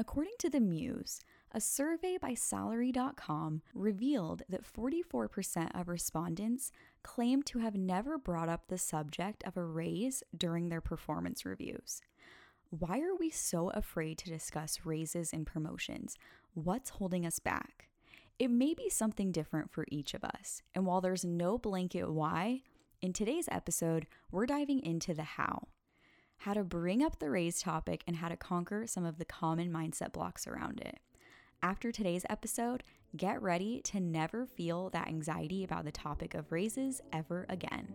According to the Muse, a survey by Salary.com revealed that 44% of respondents claimed to have never brought up the subject of a raise during their performance reviews. Why are we so afraid to discuss raises and promotions? What's holding us back? It may be something different for each of us, and while there's no blanket why, in today's episode, we're diving into the how how to bring up the raise topic, and how to conquer some of the common mindset blocks around it. After today's episode, get ready to never feel that anxiety about the topic of raises ever again.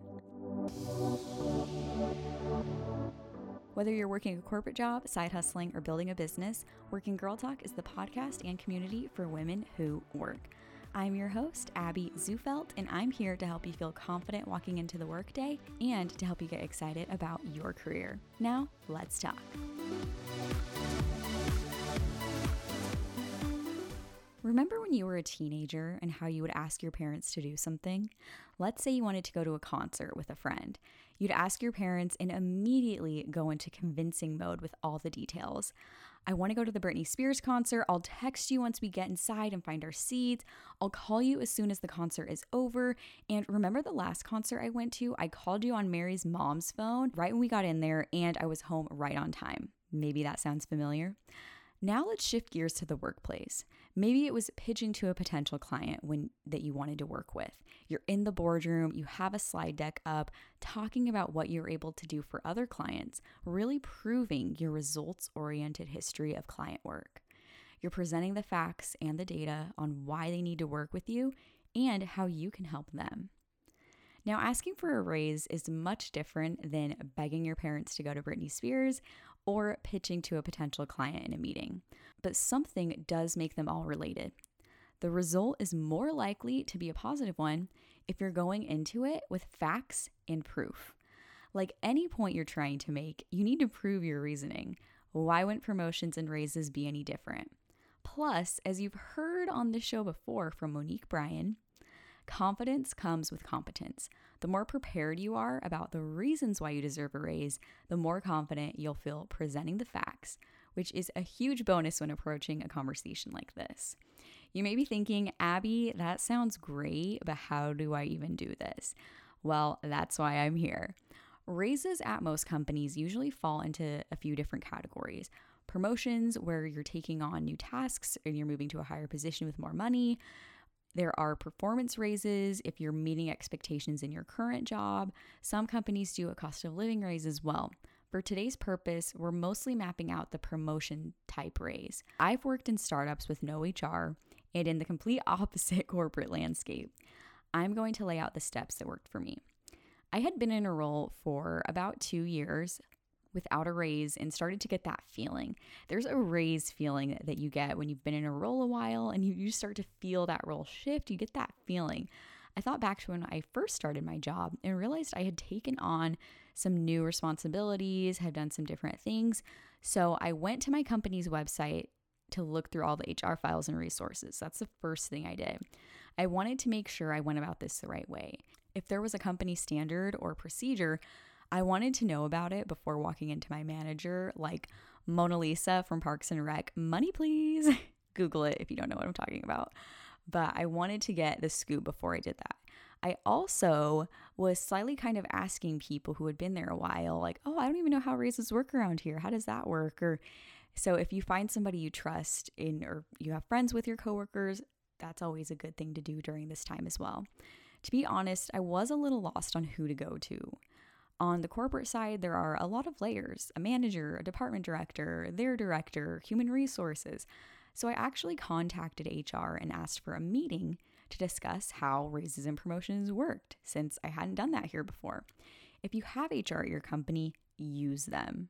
Whether you're working a corporate job, side hustling, or building a business, Working Girl Talk is the podcast and community for women who work. I'm your host, Abby Zufelt, and I'm here to help you feel confident walking into the workday and to help you get excited about your career. Now, let's talk. Remember when you were a teenager and how you would ask your parents to do something? Let's say you wanted to go to a concert with a friend. You'd ask your parents and immediately go into convincing mode with all the details. I want to go to the Britney Spears concert. I'll text you once we get inside and find our seats. I'll call you as soon as the concert is over. And remember the last concert I went to? I called you on Mary's mom's phone right when we got in there, and I was home right on time. Maybe that sounds familiar. Now let's shift gears to the workplace. Maybe it was pitching to a potential client when that you wanted to work with. You're in the boardroom, you have a slide deck up talking about what you're able to do for other clients, really proving your results-oriented history of client work. You're presenting the facts and the data on why they need to work with you and how you can help them. Now, asking for a raise is much different than begging your parents to go to Britney Spears or pitching to a potential client in a meeting, but something does make them all related. The result is more likely to be a positive one if you're going into it with facts and proof. Like any point you're trying to make, you need to prove your reasoning. Why wouldn't promotions and raises be any different? Plus, as you've heard on this show before from Monique Bryan, Confidence comes with competence. The more prepared you are about the reasons why you deserve a raise, the more confident you'll feel presenting the facts, which is a huge bonus when approaching a conversation like this. You may be thinking, Abby, that sounds great, but how do I even do this? Well, that's why I'm here. Raises at most companies usually fall into a few different categories promotions, where you're taking on new tasks and you're moving to a higher position with more money, there are performance raises if you're meeting expectations in your current job. Some companies do a cost of living raise as well. For today's purpose, we're mostly mapping out the promotion type raise. I've worked in startups with no HR and in the complete opposite corporate landscape. I'm going to lay out the steps that worked for me. I had been in a role for about two years without a raise and started to get that feeling. There's a raise feeling that you get when you've been in a role a while and you, you start to feel that role shift. You get that feeling. I thought back to when I first started my job and realized I had taken on some new responsibilities, have done some different things. So I went to my company's website to look through all the HR files and resources. That's the first thing I did. I wanted to make sure I went about this the right way. If there was a company standard or procedure, I wanted to know about it before walking into my manager, like Mona Lisa from Parks and Rec, money please. Google it if you don't know what I'm talking about. But I wanted to get the scoop before I did that. I also was slightly kind of asking people who had been there a while, like, oh, I don't even know how raises work around here. How does that work? Or so if you find somebody you trust in or you have friends with your coworkers, that's always a good thing to do during this time as well. To be honest, I was a little lost on who to go to. On the corporate side, there are a lot of layers a manager, a department director, their director, human resources. So I actually contacted HR and asked for a meeting to discuss how raises and promotions worked, since I hadn't done that here before. If you have HR at your company, use them.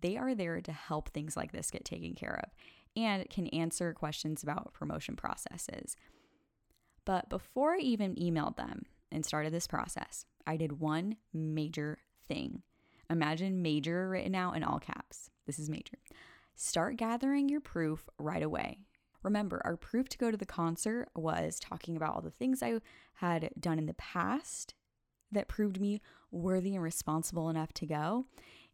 They are there to help things like this get taken care of and can answer questions about promotion processes. But before I even emailed them and started this process, I did one major thing. Imagine major written out in all caps. This is major. Start gathering your proof right away. Remember, our proof to go to the concert was talking about all the things I had done in the past that proved me worthy and responsible enough to go.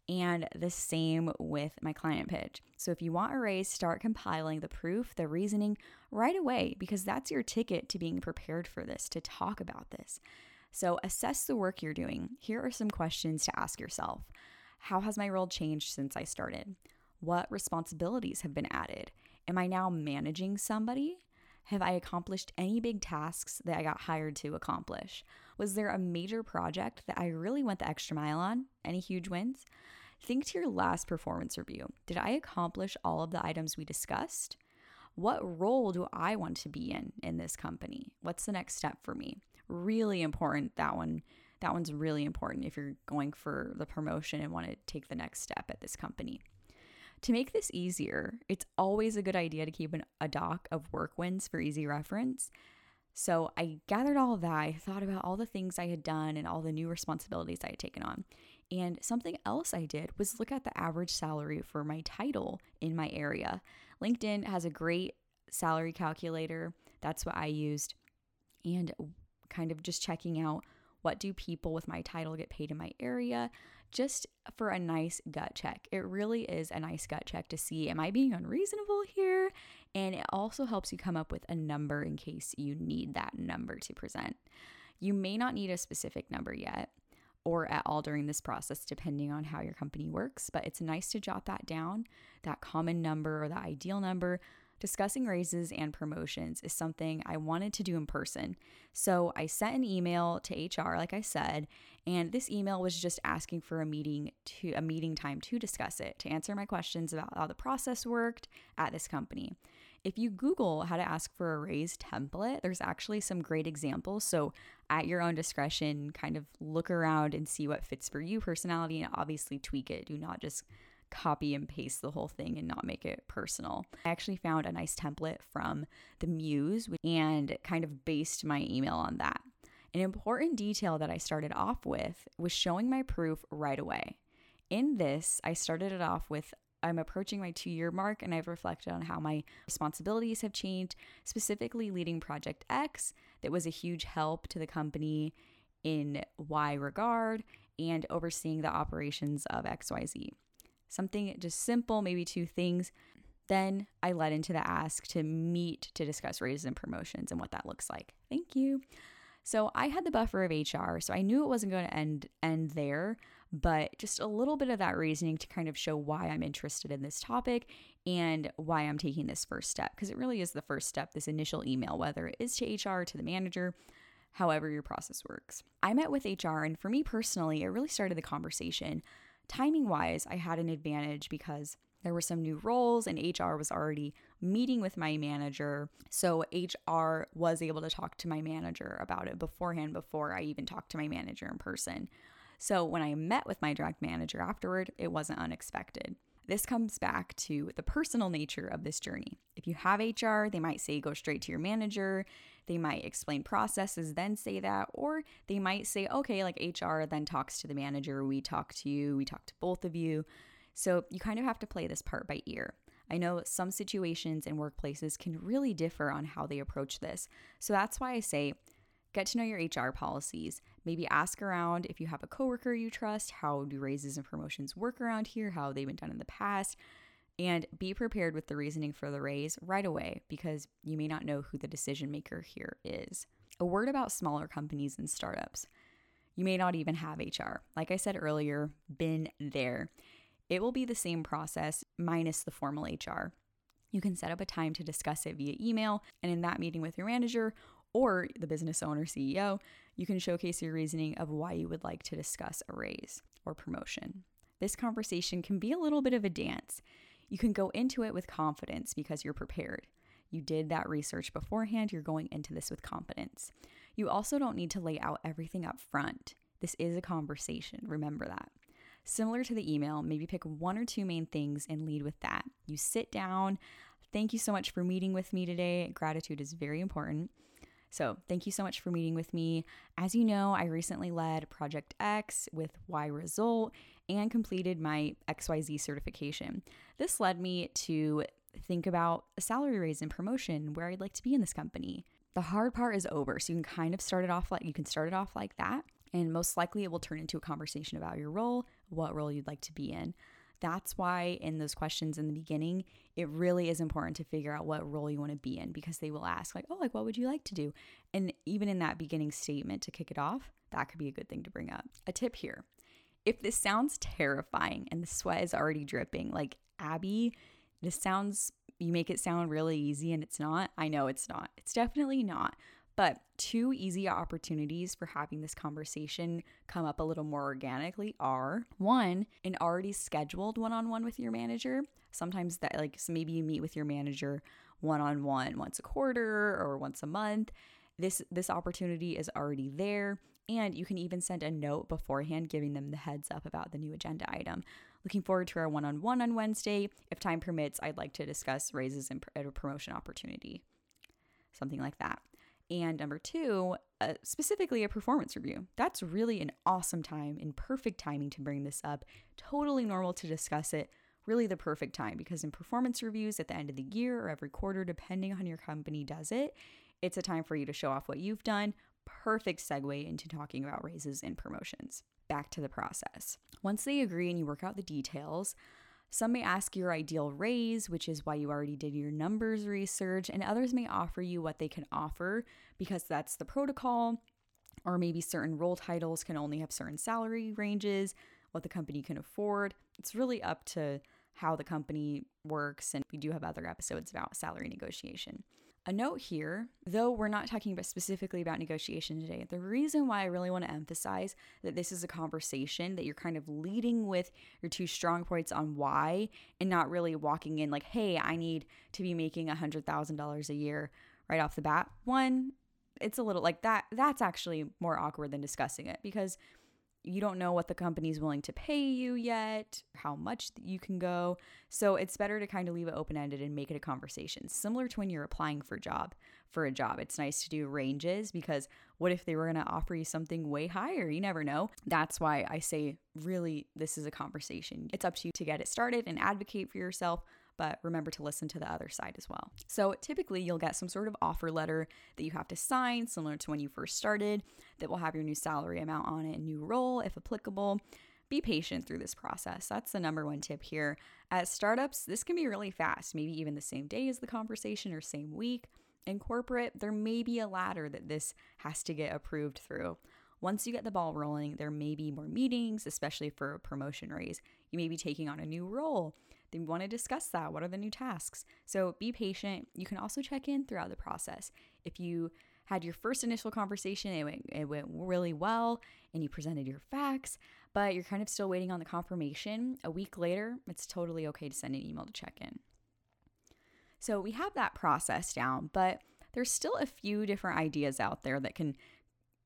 And the same with my client pitch. So if you want a raise, start compiling the proof, the reasoning right away, because that's your ticket to being prepared for this, to talk about this. So assess the work you're doing. Here are some questions to ask yourself How has my role changed since I started? What responsibilities have been added? Am I now managing somebody? Have I accomplished any big tasks that I got hired to accomplish? Was there a major project that I really went the extra mile on? Any huge wins? Think to your last performance review. Did I accomplish all of the items we discussed? What role do I want to be in in this company? What's the next step for me? Really important that one. That one's really important if you're going for the promotion and want to take the next step at this company. To make this easier, it's always a good idea to keep an, a doc of work wins for easy reference. So I gathered all of that. I thought about all the things I had done and all the new responsibilities I had taken on. And something else I did was look at the average salary for my title in my area. LinkedIn has a great salary calculator. That's what I used. And kind of just checking out what do people with my title get paid in my area just for a nice gut check. It really is a nice gut check to see am I being unreasonable here? And it also helps you come up with a number in case you need that number to present. You may not need a specific number yet or at all during this process, depending on how your company works, but it's nice to jot that down, that common number or the ideal number, discussing raises and promotions is something I wanted to do in person. So I sent an email to HR, like I said, and this email was just asking for a meeting to a meeting time to discuss it, to answer my questions about how the process worked at this company. If you Google how to ask for a raise template, there's actually some great examples. So, at your own discretion, kind of look around and see what fits for you personality and obviously tweak it. Do not just copy and paste the whole thing and not make it personal. I actually found a nice template from the Muse and kind of based my email on that. An important detail that I started off with was showing my proof right away. In this, I started it off with I'm approaching my two year mark and I've reflected on how my responsibilities have changed, specifically leading Project X, that was a huge help to the company in Y regard, and overseeing the operations of XYZ something just simple, maybe two things. Then I led into the ask to meet to discuss raises and promotions and what that looks like. Thank you. So I had the buffer of HR, so I knew it wasn't going to end end there, but just a little bit of that reasoning to kind of show why I'm interested in this topic and why I'm taking this first step because it really is the first step this initial email whether it is to HR to the manager however your process works. I met with HR and for me personally it really started the conversation timing wise, I had an advantage because there were some new roles and HR was already meeting with my manager. So HR was able to talk to my manager about it beforehand before I even talked to my manager in person. So when I met with my direct manager afterward, it wasn't unexpected. This comes back to the personal nature of this journey. If you have HR, they might say go straight to your manager. They might explain processes, then say that, or they might say, okay, like HR then talks to the manager. We talk to you, we talk to both of you. So you kind of have to play this part by ear. I know some situations and workplaces can really differ on how they approach this. So that's why I say get to know your HR policies. Maybe ask around if you have a coworker you trust, how do raises and promotions work around here? How they've been done in the past? And be prepared with the reasoning for the raise right away because you may not know who the decision maker here is. A word about smaller companies and startups. You may not even have HR. Like I said earlier, been there. It will be the same process minus the formal HR. You can set up a time to discuss it via email, and in that meeting with your manager or the business owner CEO, you can showcase your reasoning of why you would like to discuss a raise or promotion. This conversation can be a little bit of a dance. You can go into it with confidence because you're prepared. You did that research beforehand, you're going into this with confidence. You also don't need to lay out everything up front. This is a conversation, remember that. Similar to the email, maybe pick one or two main things and lead with that. You sit down. Thank you so much for meeting with me today. Gratitude is very important. So, thank you so much for meeting with me. As you know, I recently led Project X with Y Result, and completed my XYZ certification. This led me to think about a salary raise and promotion where I'd like to be in this company. The hard part is over, so you can kind of start it off like you can start it off like that, and most likely it will turn into a conversation about your role, what role you'd like to be in. That's why in those questions in the beginning, it really is important to figure out what role you want to be in because they will ask, like, oh, like, what would you like to do? And even in that beginning statement to kick it off, that could be a good thing to bring up. A tip here if this sounds terrifying and the sweat is already dripping, like Abby, this sounds, you make it sound really easy and it's not. I know it's not. It's definitely not. But two easy opportunities for having this conversation come up a little more organically are one, an already scheduled one on one with your manager. Sometimes that, like, so maybe you meet with your manager one on one once a quarter or once a month. This, this opportunity is already there. And you can even send a note beforehand giving them the heads up about the new agenda item. Looking forward to our one on one on Wednesday. If time permits, I'd like to discuss raises and a promotion opportunity. Something like that. And number two, uh, specifically a performance review. That's really an awesome time and perfect timing to bring this up. Totally normal to discuss it. Really, the perfect time because in performance reviews at the end of the year or every quarter, depending on your company does it, it's a time for you to show off what you've done. Perfect segue into talking about raises and promotions. Back to the process. Once they agree and you work out the details, some may ask your ideal raise, which is why you already did your numbers research, and others may offer you what they can offer because that's the protocol, or maybe certain role titles can only have certain salary ranges, what the company can afford. It's really up to how the company works, and we do have other episodes about salary negotiation. A note here, though we're not talking about specifically about negotiation today, the reason why I really want to emphasize that this is a conversation that you're kind of leading with your two strong points on why and not really walking in like, hey, I need to be making $100,000 a year right off the bat. One, it's a little like that. That's actually more awkward than discussing it because you don't know what the company's willing to pay you yet, how much you can go. So it's better to kind of leave it open ended and make it a conversation. Similar to when you're applying for a job. For a job, it's nice to do ranges because what if they were going to offer you something way higher? You never know. That's why I say really this is a conversation. It's up to you to get it started and advocate for yourself but remember to listen to the other side as well. So, typically, you'll get some sort of offer letter that you have to sign, similar to when you first started, that will have your new salary amount on it, new role, if applicable. Be patient through this process. That's the number one tip here. At startups, this can be really fast, maybe even the same day as the conversation or same week. In corporate, there may be a ladder that this has to get approved through. Once you get the ball rolling, there may be more meetings, especially for a promotion raise. You may be taking on a new role. They want to discuss that. What are the new tasks? So be patient. You can also check in throughout the process. If you had your first initial conversation, it went, it went really well, and you presented your facts, but you're kind of still waiting on the confirmation. A week later, it's totally okay to send an email to check in. So we have that process down, but there's still a few different ideas out there that can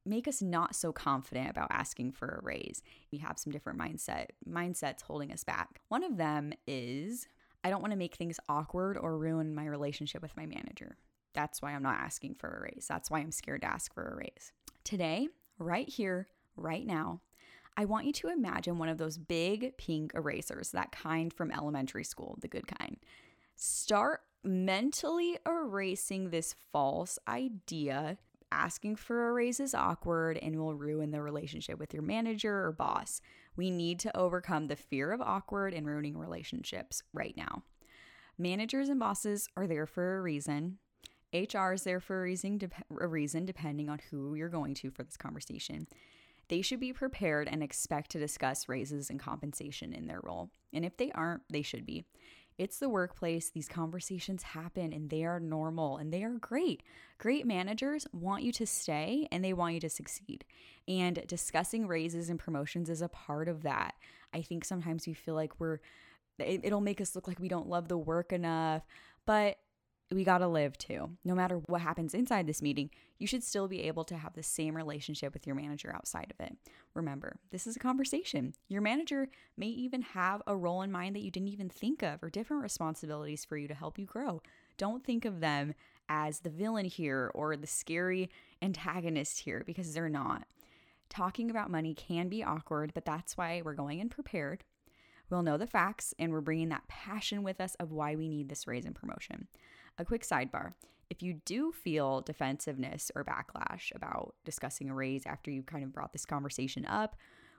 make us not so confident about asking for a raise. We have some different mindset mindsets holding us back. One of them is I don't want to make things awkward or ruin my relationship with my manager. That's why I'm not asking for a raise. That's why I'm scared to ask for a raise. Today, right here, right now, I want you to imagine one of those big pink erasers, that kind from elementary school, the good kind. Start mentally erasing this false idea asking for a raise is awkward and will ruin the relationship with your manager or boss. We need to overcome the fear of awkward and ruining relationships right now. Managers and bosses are there for a reason. HR is there for a reason, a reason depending on who you're going to for this conversation. They should be prepared and expect to discuss raises and compensation in their role. And if they aren't, they should be. It's the workplace. These conversations happen and they are normal and they are great. Great managers want you to stay and they want you to succeed. And discussing raises and promotions is a part of that. I think sometimes we feel like we're, it'll make us look like we don't love the work enough. But we got to live too. No matter what happens inside this meeting, you should still be able to have the same relationship with your manager outside of it. Remember, this is a conversation. Your manager may even have a role in mind that you didn't even think of or different responsibilities for you to help you grow. Don't think of them as the villain here or the scary antagonist here because they're not. Talking about money can be awkward, but that's why we're going in prepared. We'll know the facts and we're bringing that passion with us of why we need this raise and promotion. A quick sidebar if you do feel defensiveness or backlash about discussing a raise after you kind of brought this conversation up,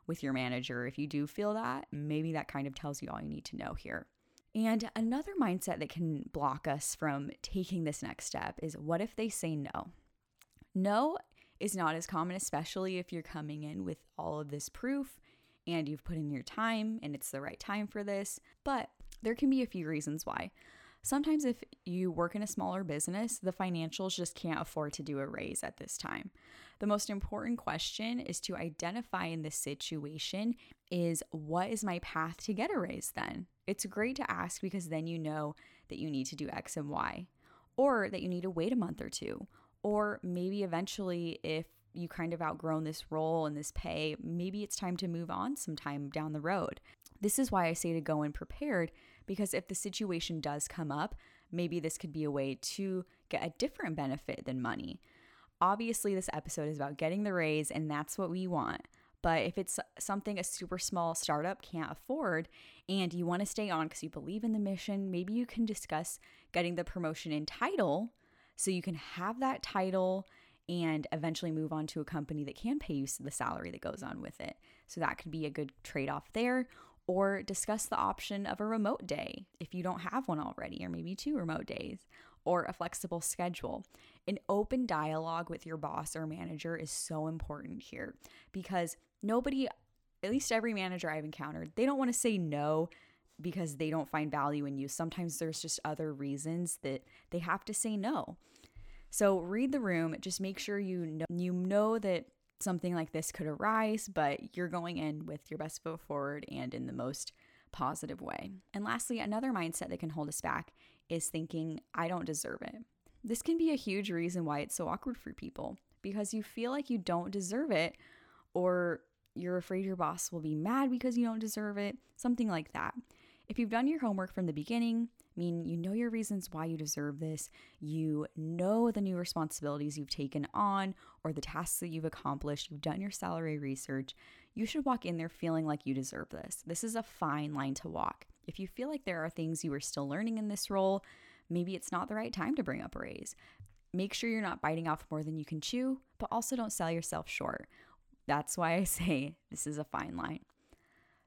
with your manager. If you do feel that, maybe that kind of tells you all you need to know here. And another mindset that can block us from taking this next step is what if they say no? No is not as common, especially if you're coming in with all of this proof and you've put in your time and it's the right time for this. But there can be a few reasons why. Sometimes, if you work in a smaller business, the financials just can't afford to do a raise at this time. The most important question is to identify in this situation is what is my path to get a raise then? It's great to ask because then you know that you need to do X and Y, or that you need to wait a month or two, or maybe eventually, if you kind of outgrown this role and this pay, maybe it's time to move on sometime down the road. This is why I say to go in prepared because if the situation does come up, maybe this could be a way to get a different benefit than money. Obviously, this episode is about getting the raise, and that's what we want. But if it's something a super small startup can't afford and you want to stay on because you believe in the mission, maybe you can discuss getting the promotion in title so you can have that title and eventually move on to a company that can pay you the salary that goes on with it. So that could be a good trade off there or discuss the option of a remote day if you don't have one already, or maybe two remote days, or a flexible schedule. An open dialogue with your boss or manager is so important here because nobody, at least every manager I've encountered, they don't want to say no because they don't find value in you. Sometimes there's just other reasons that they have to say no. So read the room, just make sure you know you know that something like this could arise, but you're going in with your best foot forward and in the most positive way. And lastly, another mindset that can hold us back is thinking, I don't deserve it. This can be a huge reason why it's so awkward for people because you feel like you don't deserve it or you're afraid your boss will be mad because you don't deserve it, something like that. If you've done your homework from the beginning, I mean, you know your reasons why you deserve this. You know the new responsibilities you've taken on or the tasks that you've accomplished. You've done your salary research. You should walk in there feeling like you deserve this. This is a fine line to walk. If you feel like there are things you are still learning in this role, maybe it's not the right time to bring up a raise. Make sure you're not biting off more than you can chew, but also don't sell yourself short. That's why I say this is a fine line.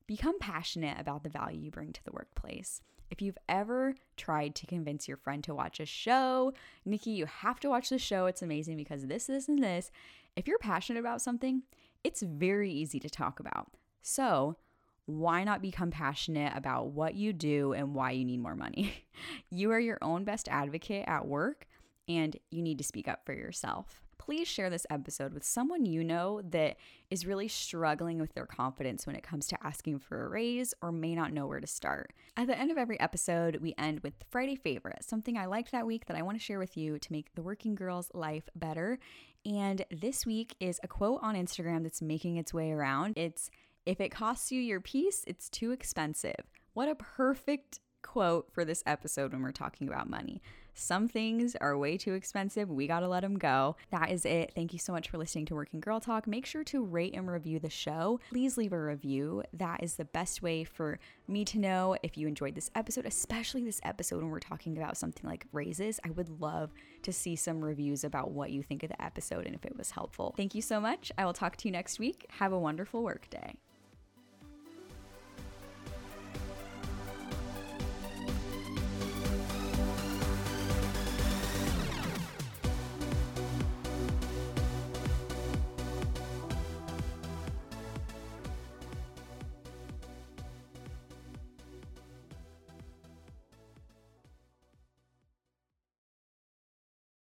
Become passionate about the value you bring to the workplace. If you've ever tried to convince your friend to watch a show, Nikki, you have to watch the show. It's amazing because this, this, and this. If you're passionate about something, it's very easy to talk about. So, why not become passionate about what you do and why you need more money? you are your own best advocate at work and you need to speak up for yourself please share this episode with someone you know that is really struggling with their confidence when it comes to asking for a raise or may not know where to start. At the end of every episode, we end with Friday favorite, something I liked that week that I want to share with you to make the working girl's life better. And this week is a quote on Instagram that's making its way around. It's if it costs you your peace, it's too expensive. What a perfect quote for this episode when we're talking about money. Some things are way too expensive. We got to let them go. That is it. Thank you so much for listening to Working Girl Talk. Make sure to rate and review the show. Please leave a review. That is the best way for me to know if you enjoyed this episode, especially this episode when we're talking about something like raises. I would love to see some reviews about what you think of the episode and if it was helpful. Thank you so much. I will talk to you next week. Have a wonderful work day.